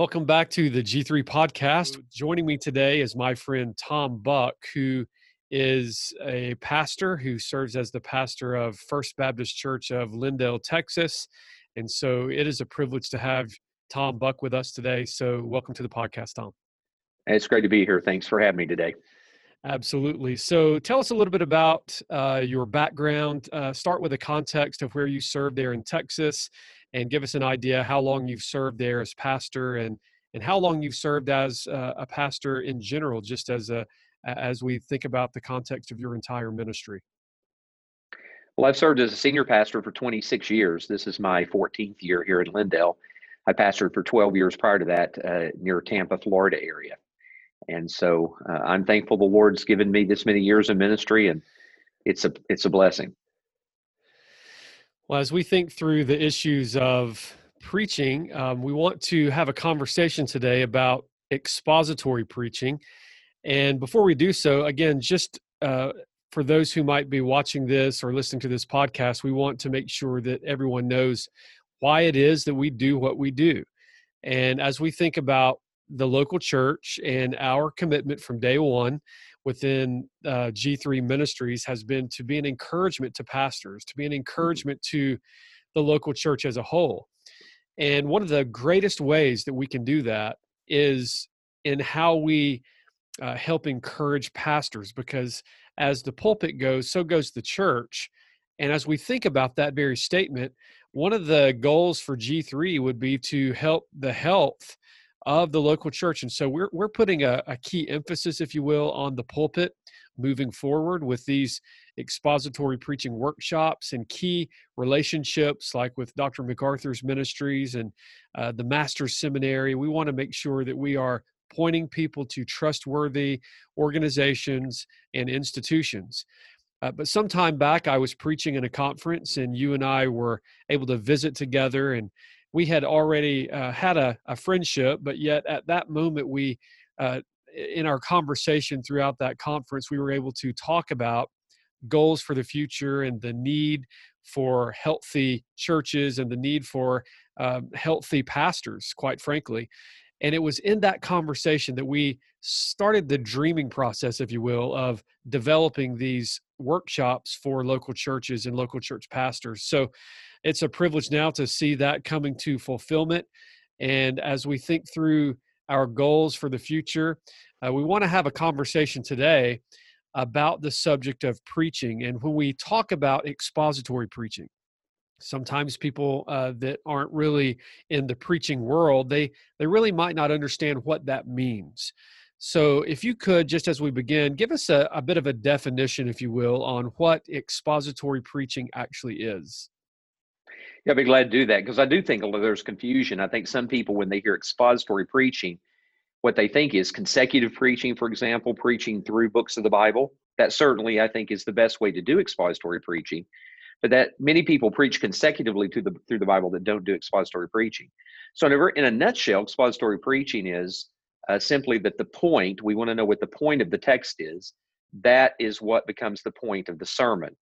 Welcome back to the G3 podcast. Joining me today is my friend Tom Buck, who is a pastor who serves as the pastor of First Baptist Church of Lindale, Texas. And so it is a privilege to have Tom Buck with us today. So welcome to the podcast, Tom. It's great to be here. Thanks for having me today. Absolutely. So tell us a little bit about uh, your background. Uh, start with the context of where you served there in Texas and give us an idea how long you've served there as pastor and, and how long you've served as uh, a pastor in general, just as a, as we think about the context of your entire ministry? Well, I've served as a senior pastor for 26 years. This is my 14th year here in Lindale. I pastored for 12 years prior to that uh, near Tampa, Florida area. And so uh, I'm thankful the Lord's given me this many years of ministry, and it's a it's a blessing. Well, as we think through the issues of preaching, um, we want to have a conversation today about expository preaching. And before we do so, again, just uh, for those who might be watching this or listening to this podcast, we want to make sure that everyone knows why it is that we do what we do. And as we think about the local church and our commitment from day one within uh, G3 Ministries has been to be an encouragement to pastors, to be an mm-hmm. encouragement to the local church as a whole. And one of the greatest ways that we can do that is in how we uh, help encourage pastors because as the pulpit goes, so goes the church. And as we think about that very statement, one of the goals for G3 would be to help the health of the local church. And so we're, we're putting a, a key emphasis, if you will, on the pulpit moving forward with these expository preaching workshops and key relationships like with Dr. MacArthur's ministries and uh, the Master's Seminary. We want to make sure that we are pointing people to trustworthy organizations and institutions. Uh, but some time back, I was preaching in a conference, and you and I were able to visit together. And we had already uh, had a, a, friendship, but yet at that moment, we, uh, in our conversation throughout that conference, we were able to talk about goals for the future and the need for healthy churches and the need for um, healthy pastors, quite frankly. And it was in that conversation that we started the dreaming process, if you will, of developing these workshops for local churches and local church pastors. So it's a privilege now to see that coming to fulfillment. And as we think through our goals for the future, uh, we want to have a conversation today about the subject of preaching. And when we talk about expository preaching, sometimes people uh, that aren't really in the preaching world they they really might not understand what that means so if you could just as we begin give us a, a bit of a definition if you will on what expository preaching actually is yeah i'd be glad to do that because i do think there's confusion i think some people when they hear expository preaching what they think is consecutive preaching for example preaching through books of the bible that certainly i think is the best way to do expository preaching but that many people preach consecutively to the through the Bible that don't do expository preaching. So, in a, in a nutshell, expository preaching is uh, simply that the point we want to know what the point of the text is. That is what becomes the point of the sermon.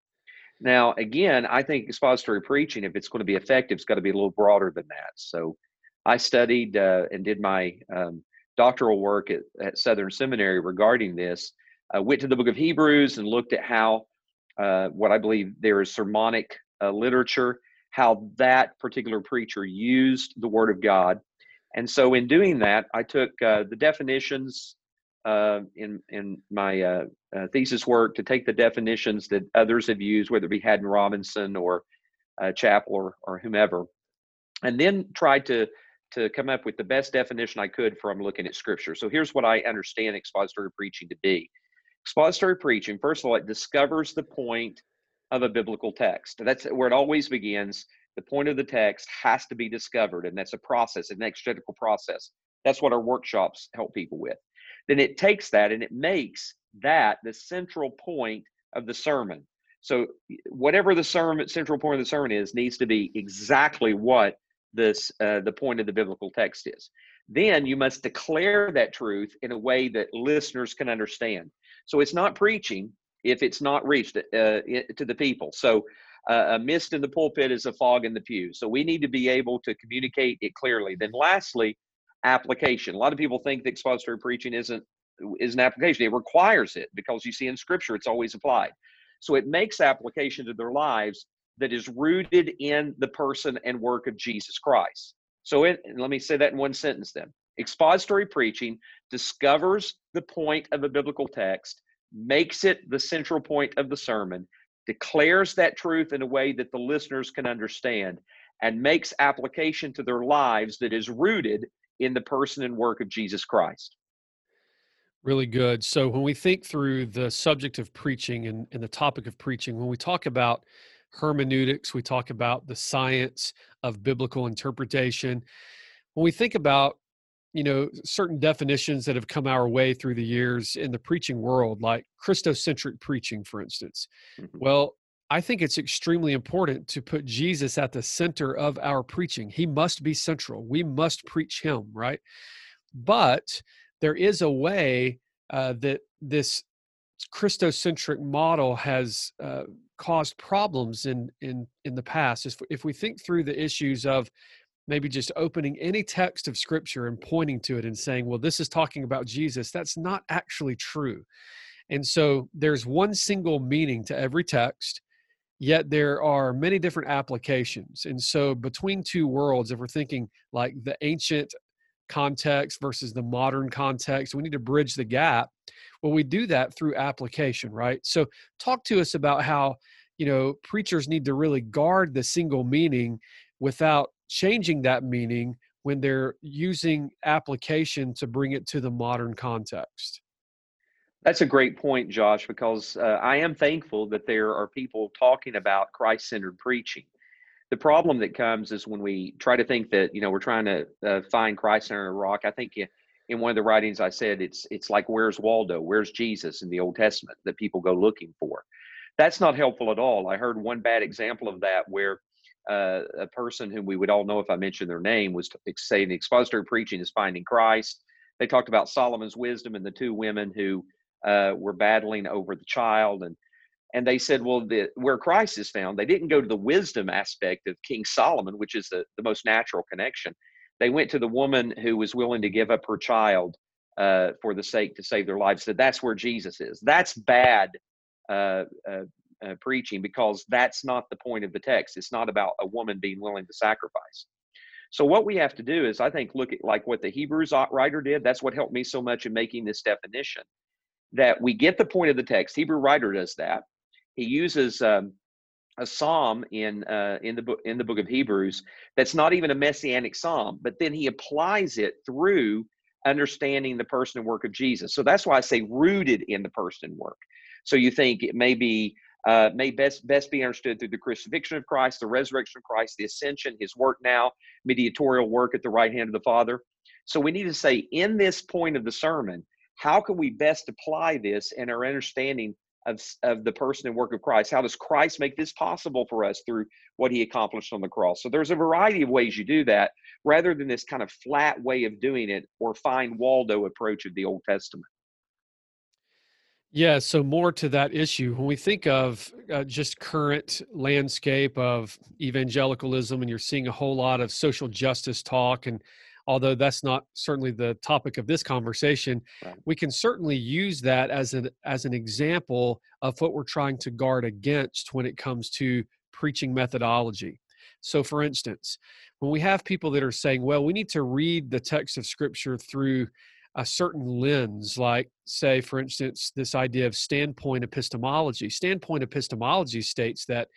Now, again, I think expository preaching, if it's going to be effective, it's got to be a little broader than that. So, I studied uh, and did my um, doctoral work at, at, Southern Seminary regarding this. I went to the book of Hebrews and looked at how uh, what I believe there is sermonic uh, literature, how that particular preacher used the Word of God. And so, in doing that, I took uh, the definitions uh, in in my uh, thesis work to take the definitions that others have used, whether it be Haddon Robinson or Chappell or, or whomever, and then tried to to come up with the best definition I could from looking at Scripture. So here's what I understand expository preaching to be. Expository preaching, first of all, it discovers the point of a biblical text. That's where it always begins. The point of the text has to be discovered, and that's a process, an exegetical process. That's what our workshops help people with. Then it takes that and it makes that the central point of the sermon. So whatever the sermon central point of the sermon is needs to be exactly what this uh, the point of the biblical text is. Then you must declare that truth in a way that listeners can understand. So it's not preaching if it's not reached uh, to the people. So uh, a mist in the pulpit is a fog in the pew. So we need to be able to communicate it clearly. Then lastly, application. A lot of people think that expository preaching isn't is an application. It requires it because you see in scripture it's always applied. So it makes application to their lives that is rooted in the person and work of Jesus Christ. So it, let me say that in one sentence then. Expository preaching discovers the point of a biblical text, makes it the central point of the sermon, declares that truth in a way that the listeners can understand, and makes application to their lives that is rooted in the person and work of Jesus Christ. Really good. So, when we think through the subject of preaching and, and the topic of preaching, when we talk about hermeneutics, we talk about the science of biblical interpretation. When we think about you know certain definitions that have come our way through the years in the preaching world like christocentric preaching for instance mm-hmm. well i think it's extremely important to put jesus at the center of our preaching. He must be central. We must preach him right? But there is a way uh, that this christocentric model has uh, caused problems in in in the past. If, if we think through the issues of maybe just opening any text of scripture and pointing to it and saying, well, this is talking about Jesus, that's not actually true. And so there's one single meaning to every text, yet there are many different applications. And so between two worlds, if we're thinking like the ancient context versus the modern context, we need to bridge the gap. Well, we do that through application, right? So talk to us about how, you know, preachers need to really guard the single meaning without changing that meaning when they're using application to bring it to the modern context. That's a great point, Josh, because uh, I am thankful that there are people talking about Christ centered preaching. The problem that comes is when we try to think that, you know, we're trying to uh, find Christ centered rock. I think in one of the writings I said it's it's like where's Waldo, where's Jesus in the Old Testament that people go looking for. That's not helpful at all. I heard one bad example of that where uh, a person whom we would all know if I mentioned their name was saying the expository preaching is finding Christ. They talked about Solomon's wisdom and the two women who uh, were battling over the child, and and they said, well, the, where Christ is found, they didn't go to the wisdom aspect of King Solomon, which is the, the most natural connection. They went to the woman who was willing to give up her child uh, for the sake to save their lives. Said that's where Jesus is. That's bad uh, uh, uh, preaching because that's not the point of the text. It's not about a woman being willing to sacrifice. So what we have to do is, I think, look at like what the Hebrews writer did. That's what helped me so much in making this definition. That we get the point of the text. Hebrew writer does that. He uses um, a psalm in uh, in the book in the book of Hebrews that's not even a messianic psalm, but then he applies it through understanding the person and work of Jesus. So that's why I say rooted in the person and work. So you think it may be uh, may best best be understood through the crucifixion of Christ, the resurrection of Christ, the ascension, His work now, mediatorial work at the right hand of the Father. So we need to say in this point of the sermon, how can we best apply this in our understanding of, of the person and work of Christ? How does Christ make this possible for us through what he accomplished on the cross? So there's a variety of ways you do that rather than this kind of flat way of doing it or find Waldo approach of the Old Testament. Yeah, so more to that issue. When we think of uh, just current landscape of evangelicalism, and you're seeing a whole lot of social justice talk, and although that's not certainly the topic of this conversation, right. we can certainly use that as an as an example of what we're trying to guard against when it comes to preaching methodology. So, for instance, when we have people that are saying, "Well, we need to read the text of Scripture through," a certain lens, like, say, for instance, this idea of standpoint epistemology. Standpoint epistemology states that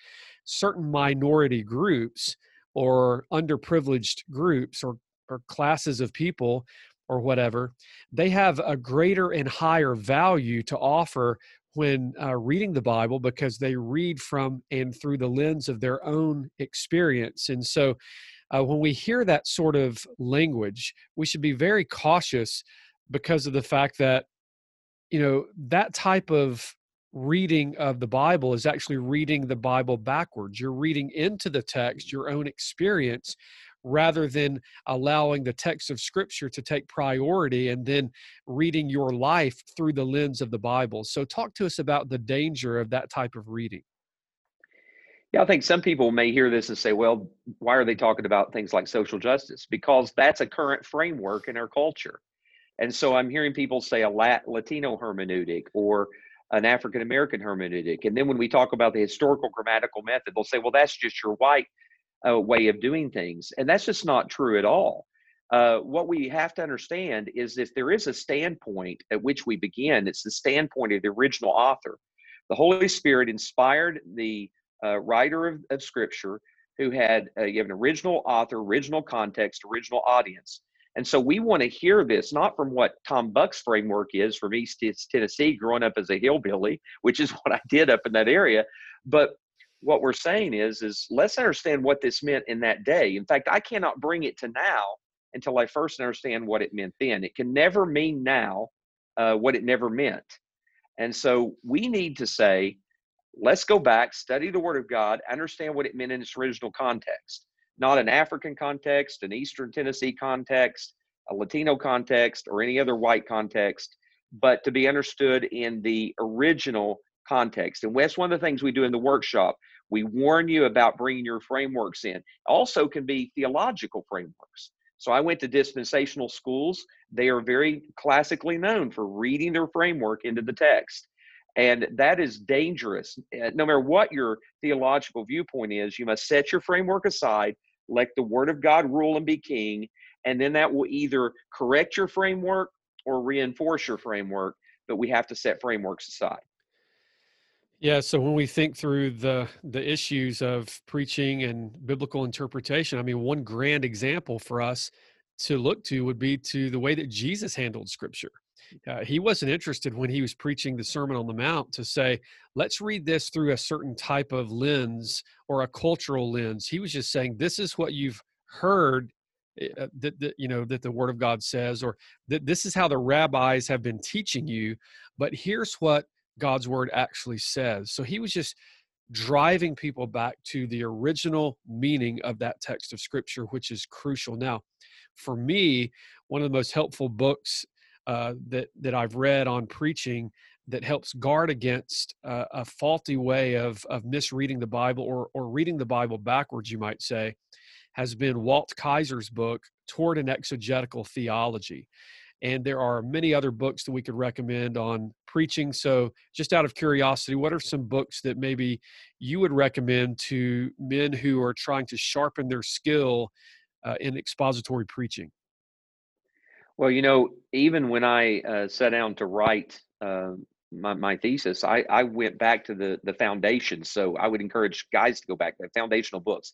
certain minority groups or underprivileged groups or, or classes of people or whatever, they have a greater and higher value to offer when uh, reading the Bible because they read from and through the lens of their own experience. And so uh, when we hear that sort of language, we should be very cautious because of the fact that you know that type of reading of the bible is actually reading the bible backwards you're reading into the text your own experience rather than allowing the text of scripture to take priority and then reading your life through the lens of the bible so talk to us about the danger of that type of reading Yeah, I think some people may hear this and say, well, why are they talking about things like social justice? Because that's a current framework in our culture. And so I'm hearing people say a Latino hermeneutic or an African American hermeneutic. And then when we talk about the historical grammatical method, they'll say, well, that's just your white uh, way of doing things. And that's just not true at all. Uh, what we have to understand is if there is a standpoint at which we begin, it's the standpoint of the original author. The Holy Spirit inspired the uh, writer of, of, Scripture who had uh, an original author, original context, original audience. And so we want to hear this not from what Tom Buck's framework is from East Tennessee, growing up as a hillbilly, which is what I did up in that area, but what we're saying is is let's understand what this meant in that day. In fact, I cannot bring it to now until I first understand what it meant then. It can never mean now uh, what it never meant. And so we need to say, let's go back, study the Word of God, understand what it meant in its original context, not an African context, an Eastern Tennessee context, a Latino context, or any other white context, but to be understood in the original context. And that's one of the things we do in the workshop. We warn you about bringing your frameworks in. Also, can be theological frameworks. So I went to dispensational schools. They are very classically known for reading their framework into the text. And that is dangerous. Uh, no matter what your theological viewpoint is, you must set your framework aside, let the Word of God rule and be king, and then that will either correct your framework or reinforce your framework. But we have to set frameworks aside. Yeah, so when we think through the the issues of preaching and biblical interpretation, I mean, one grand example for us to look to would be to the way that Jesus handled Scripture. Uh, he wasn't interested when he was preaching the Sermon on the Mount to say, "Let's read this through a certain type of lens or a cultural lens." He was just saying, "This is what you've heard eh, uh, that, that you know that the Word of God says, or that this is how the rabbis have been teaching you, but here's what." God's word actually says. So he was just driving people back to the original meaning of that text of scripture, which is crucial. Now, for me, one of the most helpful books uh, that that I've read on preaching that helps guard against uh, a faulty way of of misreading the Bible or or reading the Bible backwards, you might say, has been Walt Kaiser's book Toward an Exegetical Theology. And there are many other books that we could recommend on preaching. So, just out of curiosity, what are some books that maybe you would recommend to men who are trying to sharpen their skill uh, in expository preaching? Well, you know, even when I uh, sat down to write uh, my, my thesis, I, I went back to the the foundation. So I would encourage guys to go back to foundational books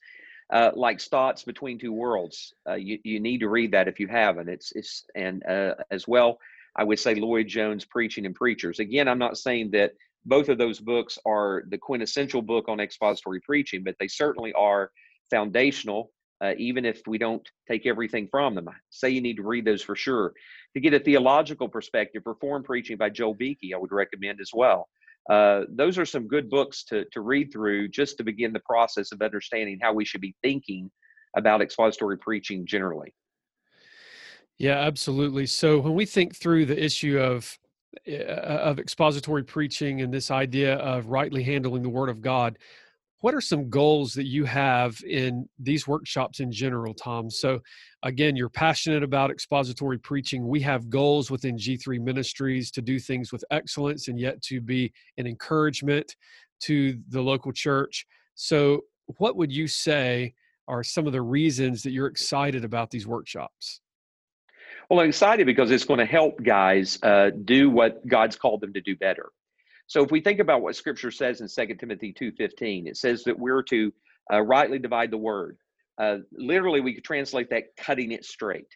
uh, like Stott's Between Two Worlds. Uh, you, you need to read that if you haven't. It's, it's and uh, as well, I would say Lloyd Jones Preaching and Preachers. Again, I'm not saying that both of those books are the quintessential book on expository preaching, but they certainly are foundational, uh, even if we don't take everything from them. I say you need to read those for sure. To get a theological perspective, Reformed Preaching by Joel Beeke, I would recommend as well. Uh, those are some good books to, to read through just to begin the process of understanding how we should be thinking about expository preaching generally. Yeah, absolutely. So when we think through the issue of uh, of expository preaching and this idea of rightly handling the Word of God, what are some goals that you have in these workshops in general tom? So again you're passionate about expository preaching. We have goals within g3 ministries to do things with excellence and yet to be an encouragement to the local church. So what would you say are some of the reasons that you're excited about these workshops? Well i'm excited because it's going to help guys uh, do what god's called them to do better so if we think about what Scripture says in 2 Timothy 2.15, it says that we're to uh, rightly divide the word. Uh, literally, we could translate that cutting it straight.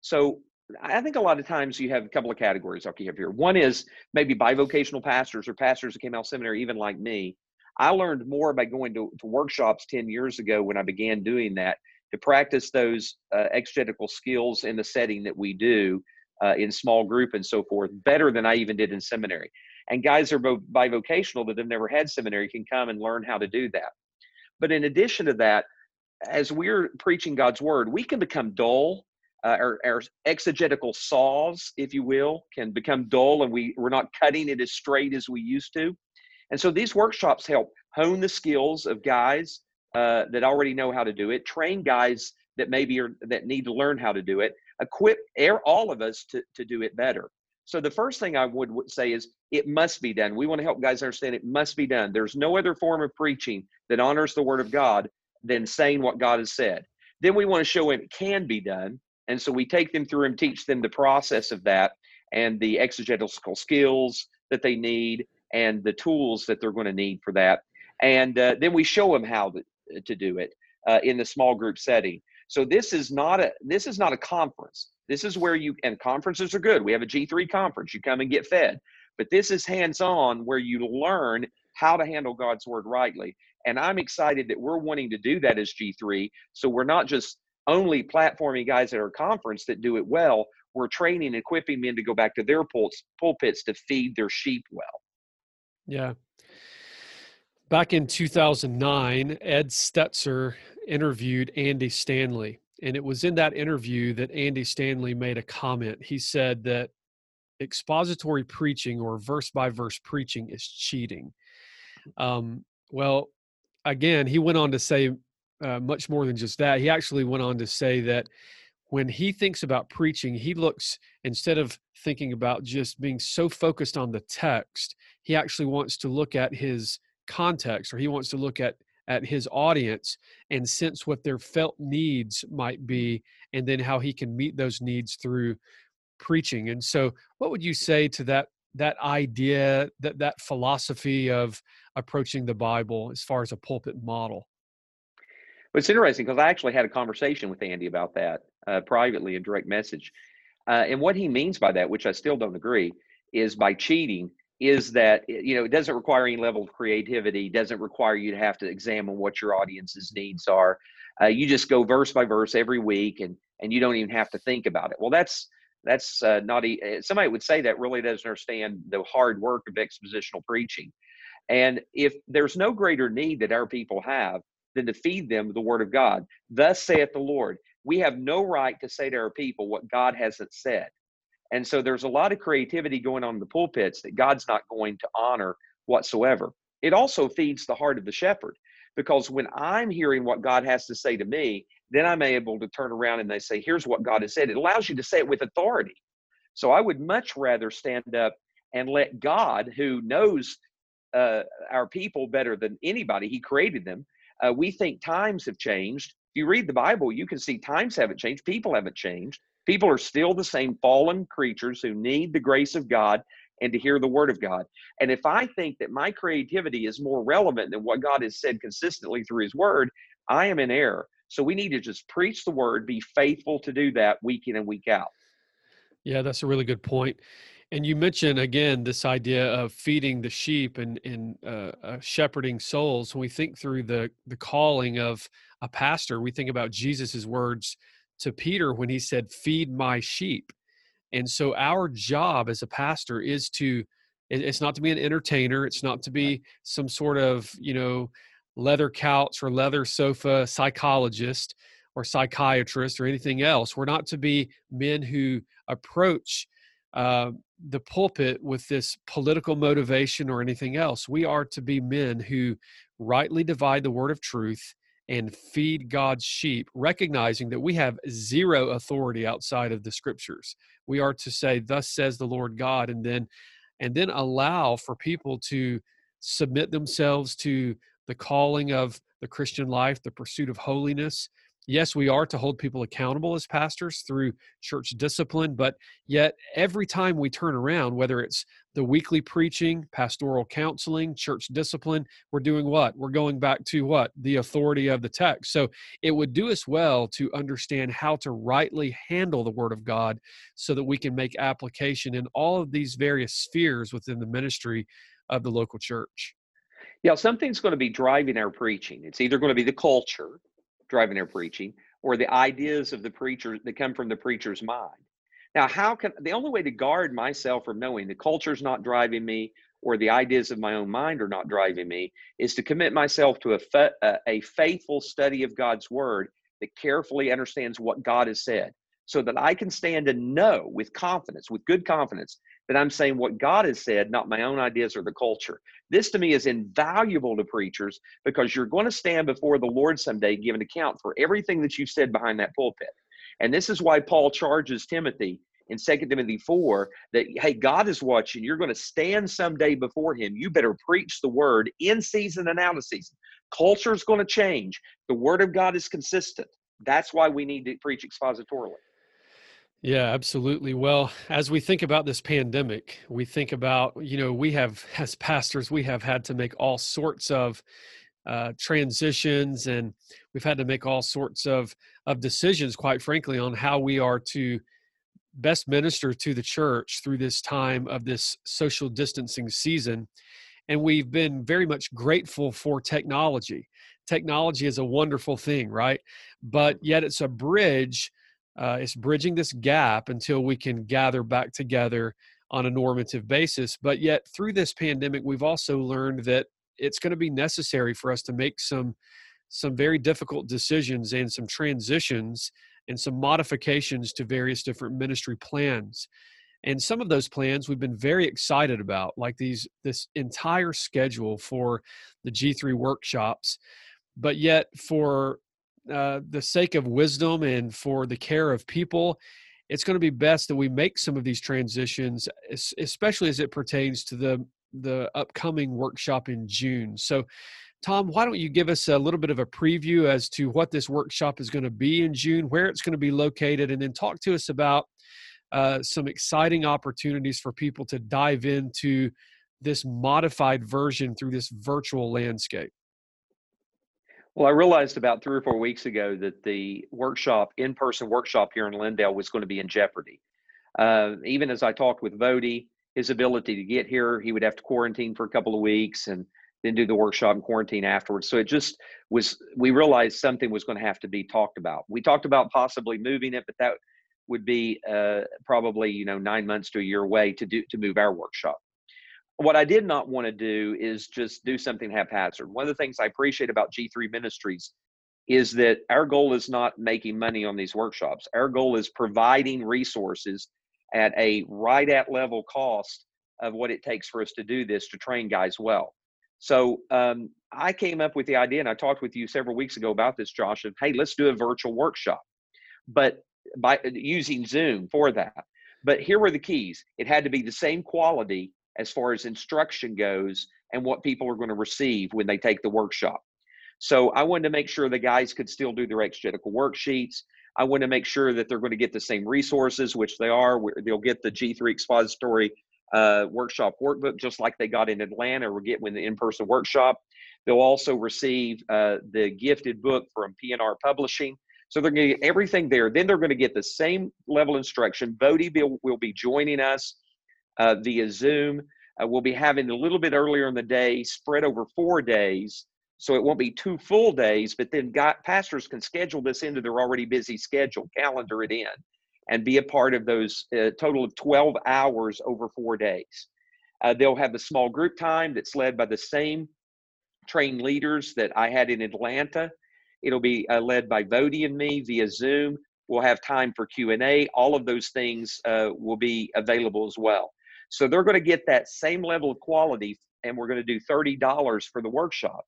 So I think a lot of times you have a couple of categories I'll keep here. One is maybe bivocational pastors or pastors that came out of seminary, even like me. I learned more by going to, to workshops 10 years ago when I began doing that to practice those uh, exegetical skills in the setting that we do uh, in small group and so forth better than I even did in seminary. And guys are bivocational that have never had seminary can come and learn how to do that. But in addition to that, as we're preaching God's word, we can become dull. Uh, our, our, exegetical saws, if you will, can become dull, and we we're not cutting it as straight as we used to. And so these workshops help hone the skills of guys uh, that already know how to do it, train guys that maybe are that need to learn how to do it, equip all of us to, to do it better. So the first thing I would say is it must be done. We want to help guys understand it must be done. There's no other form of preaching that honors the word of God than saying what God has said. Then we want to show them it can be done. And so we take them through and teach them the process of that and the exegetical skills that they need and the tools that they're going to need for that. And uh, then we show them how to, to do it uh, in the small group setting. So this is not a this is not a conference. This is where you and conferences are good. We have a G3 conference. You come and get fed. But this is hands-on where you learn how to handle God's word rightly. And I'm excited that we're wanting to do that as G3. So we're not just only platforming guys at our conference that do it well. We're training, and equipping men to go back to their pulpits to feed their sheep well. Yeah. Back in 2009, Ed Stetzer interviewed Andy Stanley. And it was in that interview that Andy Stanley made a comment. He said that expository preaching or verse by verse preaching is cheating. Um, well, again, he went on to say uh, much more than just that. He actually went on to say that when he thinks about preaching, he looks, instead of thinking about just being so focused on the text, he actually wants to look at his context or he wants to look at at his audience and sense what their felt needs might be and then how he can meet those needs through preaching. And so what would you say to that that idea that that philosophy of approaching the bible as far as a pulpit model? Well, it's interesting because i actually had a conversation with andy about that uh, privately in direct message. Uh, and what he means by that which i still don't agree is by cheating is that you know it doesn't require any level of creativity doesn't require you to have to examine what your audience's needs are. Uh, you just go verse by verse every week and and you don't even have to think about it. Well that's that's uh, not e- uh, somebody would say that really doesn't understand the hard work of expositional preaching. And if there's no greater need that our people have than to feed them the word of god thus saith the lord we have no right to say to our people what god hasn't said and so there's a lot of creativity going on in the pulpits that God's not going to honor whatsoever. It also feeds the heart of the shepherd because when I'm hearing what God has to say to me, then I'm able to turn around and they say, here's what God has said. It allows you to say it with authority. So I would much rather stand up and let God, who knows uh, our people better than anybody, He created them. Uh, we think times have changed. If you read the Bible, you can see times haven't changed, people haven't changed. People are still the same fallen creatures who need the grace of God and to hear the word of God. And if I think that my creativity is more relevant than what God has said consistently through his word, I am in error. So we need to just preach the word, be faithful to do that week in and week out. Yeah, that's a really good point. And you mentioned again this idea of feeding the sheep and, and uh, uh, shepherding souls. When we think through the the calling of a pastor, we think about Jesus's words to Peter when he said, Feed my sheep. And so our job as a pastor is to, it's not to be an entertainer, it's not to be some sort of, you know, leather couch or leather sofa psychologist or psychiatrist or anything else. We're not to be men who approach uh, the pulpit with this political motivation or anything else. We are to be men who rightly divide the word of truth and feed God's sheep, recognizing that we have zero authority outside of the scriptures. We are to say, Thus says the Lord God, and then and then allow for people to submit themselves to the calling of the Christian life, the pursuit of holiness, yes, we are to hold people accountable as pastors through church discipline, but yet every time we turn around, whether it's the weekly preaching, pastoral counseling, church discipline, we're doing what? We're going back to what? The authority of the text. So it would do us well to understand how to rightly handle the Word of God so that we can make application in all of these various spheres within the ministry of the local church. Yeah, something's going to be driving our preaching. It's either going to be the culture, driving their preaching or the ideas of the preacher that come from the preacher's mind. Now, how can the only way to guard myself from knowing the culture's not driving me or the ideas of my own mind are not driving me is to commit myself to a, fa- a faithful study of God's word that carefully understands what God has said so that I can stand and know with confidence, with good confidence, but I'm saying what God has said, not my own ideas or the culture. This to me is invaluable to preachers because you're going to stand before the Lord someday, give an account for everything that you've said behind that pulpit. And this is why Paul charges Timothy in 2 Timothy 4 that, hey, God is watching. You're going to stand someday before him. You better preach the word in season and out of season. Culture is going to change. The word of God is consistent. That's why we need to preach expositorily. Yeah, absolutely. Well, as we think about this pandemic, we think about, you know, we have, as pastors, we have had to make all sorts of uh, transitions and we've had to make all sorts of, of decisions, quite frankly, on how we are to best minister to the church through this time of this social distancing season. And we've been very much grateful for technology. Technology is a wonderful thing, right? But yet it's a bridge uh, it's bridging this gap until we can gather back together on a normative basis. But yet, through this pandemic, we've also learned that it's going to be necessary for us to make some some very difficult decisions and some transitions and some modifications to various different ministry plans and some of those plans we've been very excited about like these this entire schedule for the g3 workshops but yet for uh, the sake of wisdom and for the care of people, it's going to be best that we make some of these transitions, especially as it pertains to the the upcoming workshop in June. So, Tom, why don't you give us a little bit of a preview as to what this workshop is going to be in June, where it's going to be located, and then talk to us about uh, some exciting opportunities for people to dive into this modified version through this virtual landscape. Well, I realized about three or four weeks ago that the workshop, in person workshop here in Lindale, was going to be in jeopardy. Uh, even as I talked with Voddie, his ability to get here, he would have to quarantine for a couple of weeks and then do the workshop and quarantine afterwards. So it just was, we realized something was going to have to be talked about. We talked about possibly moving it, but that would be uh, probably, you know, nine months to a year away to do, to move our workshop what I did not want to do is just do something haphazard. One of the things I appreciate about G3 Ministries is that our goal is not making money on these workshops. Our goal is providing resources at a right at level cost of what it takes for us to do this to train guys well. So um, I came up with the idea, and I talked with you several weeks ago about this, Josh. Of hey, let's do a virtual workshop, but by using Zoom for that. But here were the keys: it had to be the same quality as far as instruction goes and what people are going to receive when they take the workshop. So I wanted to make sure the guys could still do their exegetical worksheets. I want to make sure that they're going to get the same resources, which they are. They'll get the G3 expository uh, workshop workbook, just like they got in Atlanta or get with the in-person workshop. They'll also receive uh, the gifted book from P&R Publishing. So they're going to get everything there. Then they're going to get the same level instruction. Voddie will, will be joining us uh, via Zoom. Uh, we'll be having a little bit earlier in the day, spread over four days, so it won't be two full days. But then, pastors can schedule this into their already busy schedule, calendar it in, and be a part of those uh, total of 12 hours over four days. Uh, they'll have the small group time that's led by the same trained leaders that I had in Atlanta. It'll be uh, led by Voddie and me via Zoom. We'll have time for Q and A. All of those things uh, will be available as well. So they're going to get that same level of quality, and we're going to do $30 for the workshop.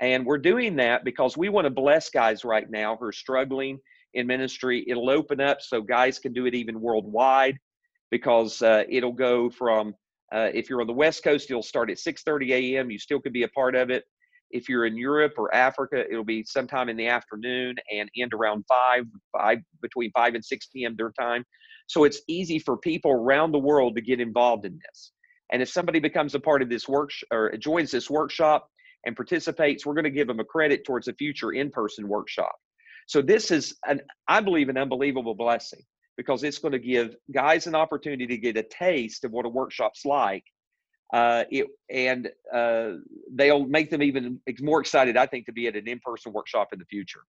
And we're doing that because we want to bless guys right now who are struggling in ministry. It'll open up so guys can do it even worldwide because uh, it'll go from uh, if you're on the West Coast, it'll start at 6:30 a.m. You still can be a part of it. If you're in Europe or Africa, it'll be sometime in the afternoon and end around five, five between five and 6 p.m. their time. So it's easy for people around the world to get involved in this. And if somebody becomes a part of this work or joins this workshop and participates, we're going to give them a credit towards a future in-person workshop. So this is an, I believe, an unbelievable blessing because it's going to give guys an opportunity to get a taste of what a workshop's like. Uh, it, and uh, they'll make them even more excited, I think, to be at an in-person workshop in the future.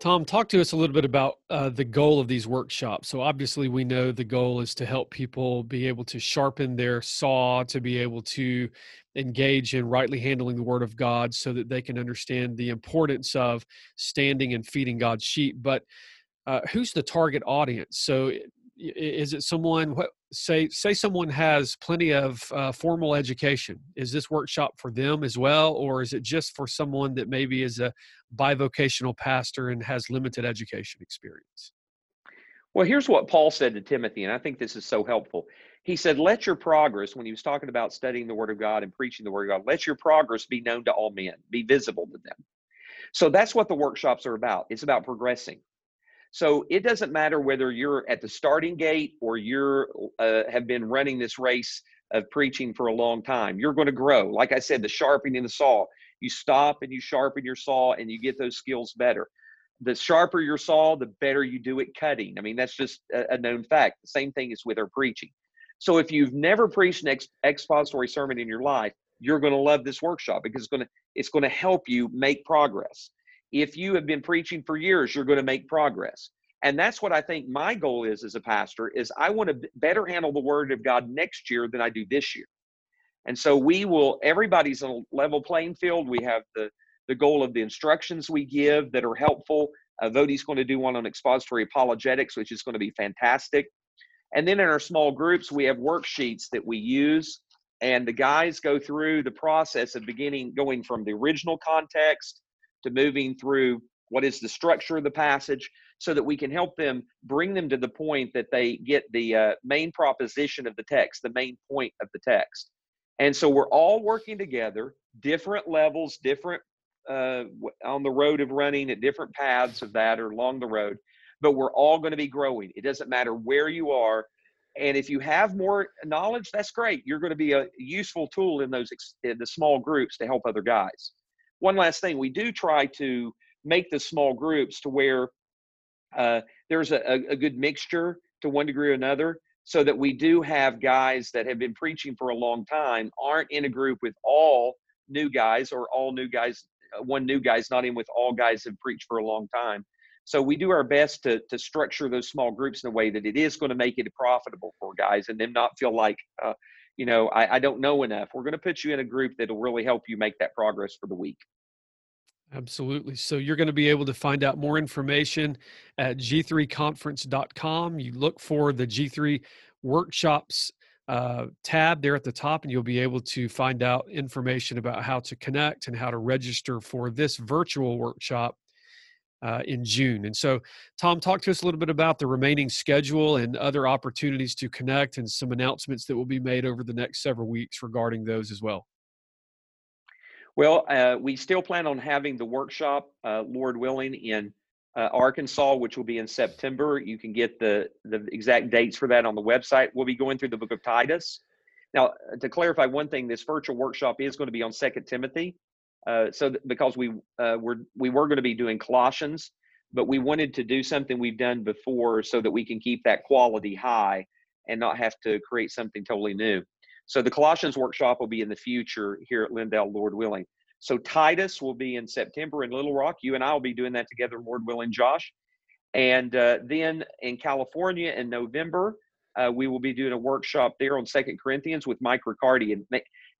Tom, talk to us a little bit about uh, the goal of these workshops. So, obviously, we know the goal is to help people be able to sharpen their saw, to be able to engage in rightly handling the Word of God so that they can understand the importance of standing and feeding God's sheep. But uh, who's the target audience? So, is it someone say say someone has plenty of uh, formal education is this workshop for them as well or is it just for someone that maybe is a bivocational pastor and has limited education experience? Well here's what paul said to timothy and i think this is so helpful. He said let your progress when he was talking about studying the word of god and preaching the word of god let your progress be known to all men be visible to them. So that's what the workshops are about. It's about progressing so it doesn't matter whether you're at the starting gate or you're uh, have been running this race of preaching for a long time. You're going to grow. Like I said, the sharpening the saw. You stop and you sharpen your saw and you get those skills better. The sharper your saw, the better you do at cutting. I mean, that's just a, a known fact. The same thing is with our preaching. So if you've never preached an ex- expository sermon in your life, you're going to love this workshop because it's going to it's going to help you make progress if you have been preaching for years you're going to make progress. And that's what i think my goal is as a pastor is i want to better handle the word of god next year than i do this year. And so we will everybody's on a level playing field. We have the the goal of the instructions we give that are helpful. Uh, going to do one on expository apologetics which is going to be fantastic. And then in our small groups we have worksheets that we use and the guys go through the process of beginning going from the original context to moving through what is the structure of the passage so that we can help them bring them to the point that they get the uh, main proposition of the text, the main point of the text. And so we're all working together, different levels, different uh, on the road of running at different paths of that or along the road, but we're all going to be growing. It doesn't matter where you are. And if you have more knowledge, that's great. You're going to be a useful tool in those in the small groups to help other guys one last thing we do try to make the small groups to where uh, there's a, a good mixture to one degree or another so that we do have guys that have been preaching for a long time aren't in a group with all new guys or all new guys uh, one new guy's not in with all guys that have preached for a long time. So we do our best to to structure those small groups in a way that it is going to make it profitable for guys and them not feel like uh, you know I, I don't know enough we're going to put you in a group that'll really help you make that progress for the week Absolutely. So you're going to be able to find out more information at g3conference.com. You look for the G3 workshops uh, tab there at the top, and you'll be able to find out information about how to connect and how to register for this virtual workshop uh, in June. And so, Tom, talk to us a little bit about the remaining schedule and other opportunities to connect and some announcements that will be made over the next several weeks regarding those as well. Well, uh, we still plan on having the workshop, uh, Lord willing, in uh, Arkansas, which will be in September. You can get the the exact dates for that on the website. We'll be going through the book of Titus. Now, uh, to clarify one thing, this virtual workshop is going to be on Second Timothy. Uh, so, th- because we uh, were we were going to be doing Colossians, but we wanted to do something we've done before so that we can keep that quality high and not have to create something totally new. So the Colossians workshop will be in the future here at Lindale, Lord willing. So Titus will be in September in Little Rock. You and I will be doing that together, Lord willing, Josh. And uh, then in California in November, uh, we will be doing a workshop there on Second Corinthians with Mike Riccardi. And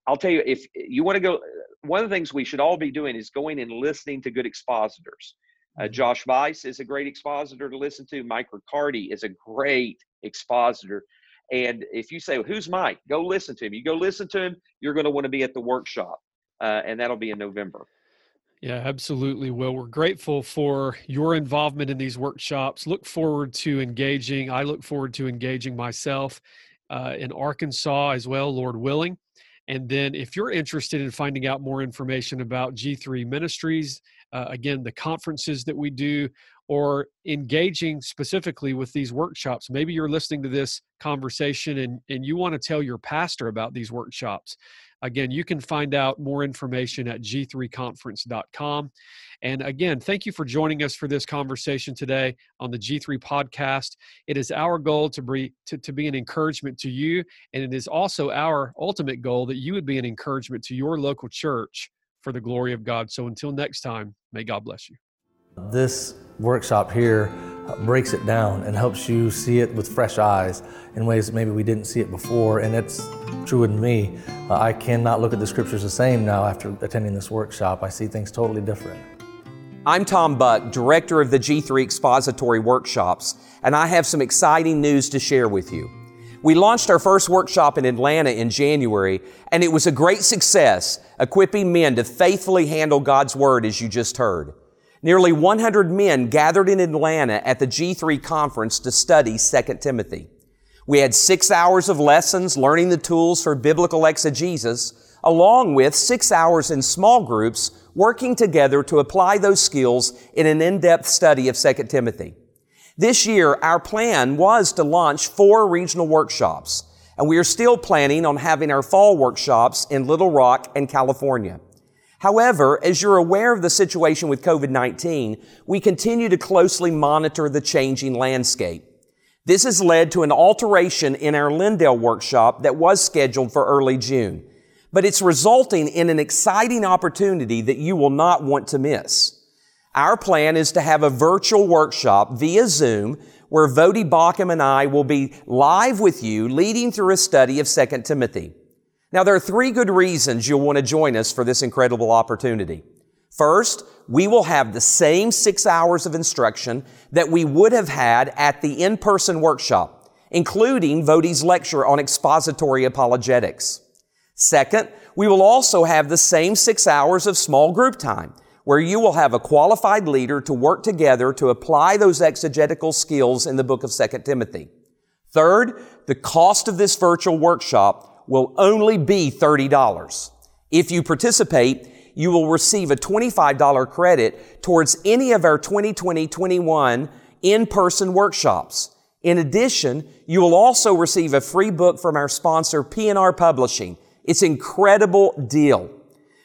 I'll tell you, if you want to go, one of the things we should all be doing is going and listening to good expositors. Uh, mm-hmm. Josh Buice is a great expositor to listen to. Mike Riccardi is a great expositor. And if you say, well, who's Mike? Go listen to him. You go listen to him, you're going to want to be at the workshop. Uh, and that'll be in November. Yeah, absolutely. Well, we're grateful for your involvement in these workshops. Look forward to engaging. I look forward to engaging myself uh, in Arkansas as well, Lord willing. And then, if you're interested in finding out more information about G3 Ministries, uh, again, the conferences that we do, or engaging specifically with these workshops. Maybe you're listening to this conversation and, and you want to tell your pastor about these workshops. Again, you can find out more information at g3conference.com. And again, thank you for joining us for this conversation today on the G3 podcast. It is our goal to be, to, to be an encouragement to you, and it is also our ultimate goal that you would be an encouragement to your local church for the glory of God. So until next time, may God bless you. This workshop here breaks it down and helps you see it with fresh eyes in ways that maybe we didn't see it before. And it's true in me. Uh, I cannot look at the scriptures the same now after attending this workshop. I see things totally different. I'm Tom Buck, Director of the G3 Expository Workshops, and I have some exciting news to share with you. We launched our first workshop in Atlanta in January, and it was a great success, equipping men to faithfully handle God's Word as you just heard. Nearly 100 men gathered in Atlanta at the G3 conference to study 2 Timothy. We had six hours of lessons learning the tools for biblical exegesis, along with six hours in small groups working together to apply those skills in an in-depth study of 2 Timothy. This year, our plan was to launch four regional workshops, and we are still planning on having our fall workshops in Little Rock and California. However, as you're aware of the situation with COVID-19, we continue to closely monitor the changing landscape. This has led to an alteration in our Lindale workshop that was scheduled for early June but it's resulting in an exciting opportunity that you will not want to miss. Our plan is to have a virtual workshop via Zoom where Voddie Baucham and I will be live with you leading through a study of 2 Timothy. Now there are three good reasons you'll want to join us for this incredible opportunity. First, we will have the same six hours of instruction that we would have had at the in-person workshop, including Voddie's lecture on expository apologetics. Second, we will also have the same six hours of small group time where you will have a qualified leader to work together to apply those exegetical skills in the book of 2 Timothy. Third, the cost of this virtual workshop will only be $30. If you participate, you will receive a $25 credit towards any of our 2020-21 in-person workshops. In addition, you will also receive a free book from our sponsor, P&R Publishing, it's an incredible deal.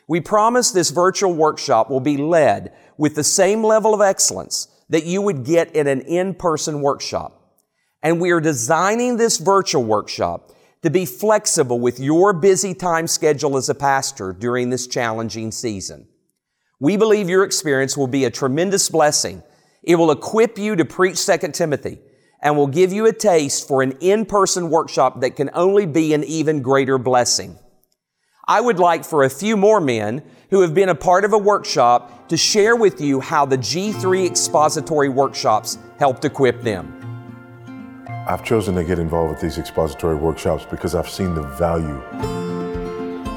We promise this virtual workshop will be led with the same level of excellence that you would get in an in-person workshop. And we are designing this virtual workshop to be flexible with your busy time schedule as a pastor during this challenging season. We believe your experience will be a tremendous blessing. It will equip you to preach 2 Timothy and will give you a taste for an in-person workshop that can only be an even greater blessing. I would like for a few more men who have been a part of a workshop to share with you how the G3 expository workshops helped equip them. I've chosen to get involved with these expository workshops because I've seen the value.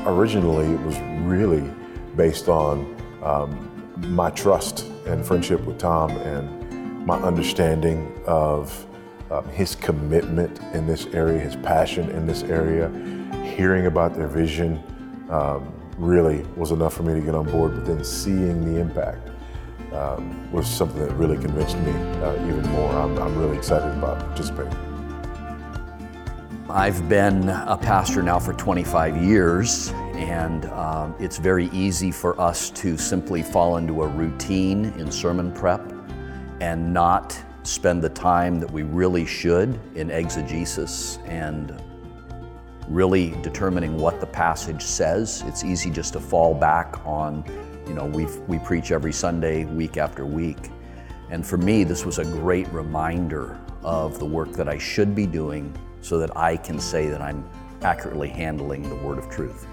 Originally, it was really based on um, my trust and friendship with Tom and my understanding of um, his commitment in this area, his passion in this area, hearing about their vision, um, really was enough for me to get on board, but then seeing the impact um, was something that really convinced me uh, even more. I'm, I'm really excited about participating. I've been a pastor now for 25 years, and um, it's very easy for us to simply fall into a routine in sermon prep and not spend the time that we really should in exegesis and really determining what the passage says. It's easy just to fall back on, you know, we we preach every Sunday, week after week. And for me, this was a great reminder of the work that I should be doing so that I can say that I'm accurately handling the word of truth.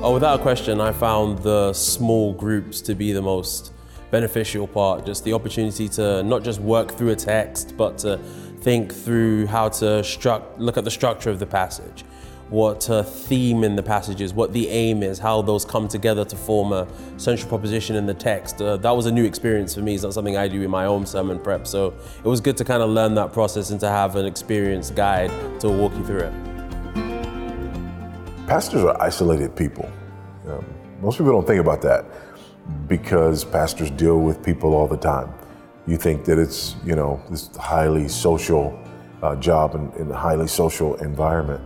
Oh, without a question, I found the small groups to be the most beneficial part. Just the opportunity to not just work through a text, but to think through how to struct, look at the structure of the passage, what theme in the passage is, what the aim is, how those come together to form a central proposition in the text. Uh, that was a new experience for me. It's not something I do in my own sermon prep. So it was good to kind of learn that process and to have an experienced guide to walk you through it. Pastors are isolated people. Um, most people don't think about that because pastors deal with people all the time you think that it's, you know, this highly social uh, job and, and highly social environment.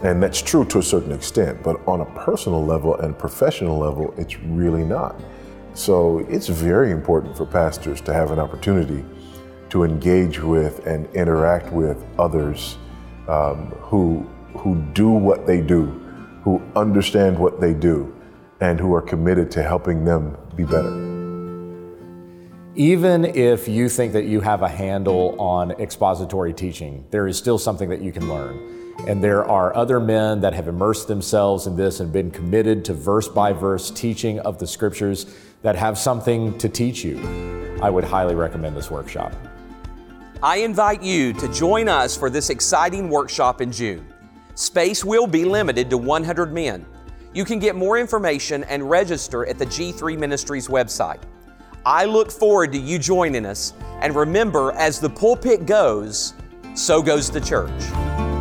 And that's true to a certain extent, but on a personal level and professional level, it's really not. So it's very important for pastors to have an opportunity to engage with and interact with others um, who, who do what they do, who understand what they do, and who are committed to helping them be better even if you think that you have a handle on expository teaching, there is still something that you can learn. And there are other men that have immersed themselves in this and been committed to verse by verse teaching of the scriptures that have something to teach you. I would highly recommend this workshop. I invite you to join us for this exciting workshop in June. Space will be limited to 100 men. You can get more information and register at the G3 Ministries website. I look forward to you joining us, and remember, as the pulpit goes, so goes the church.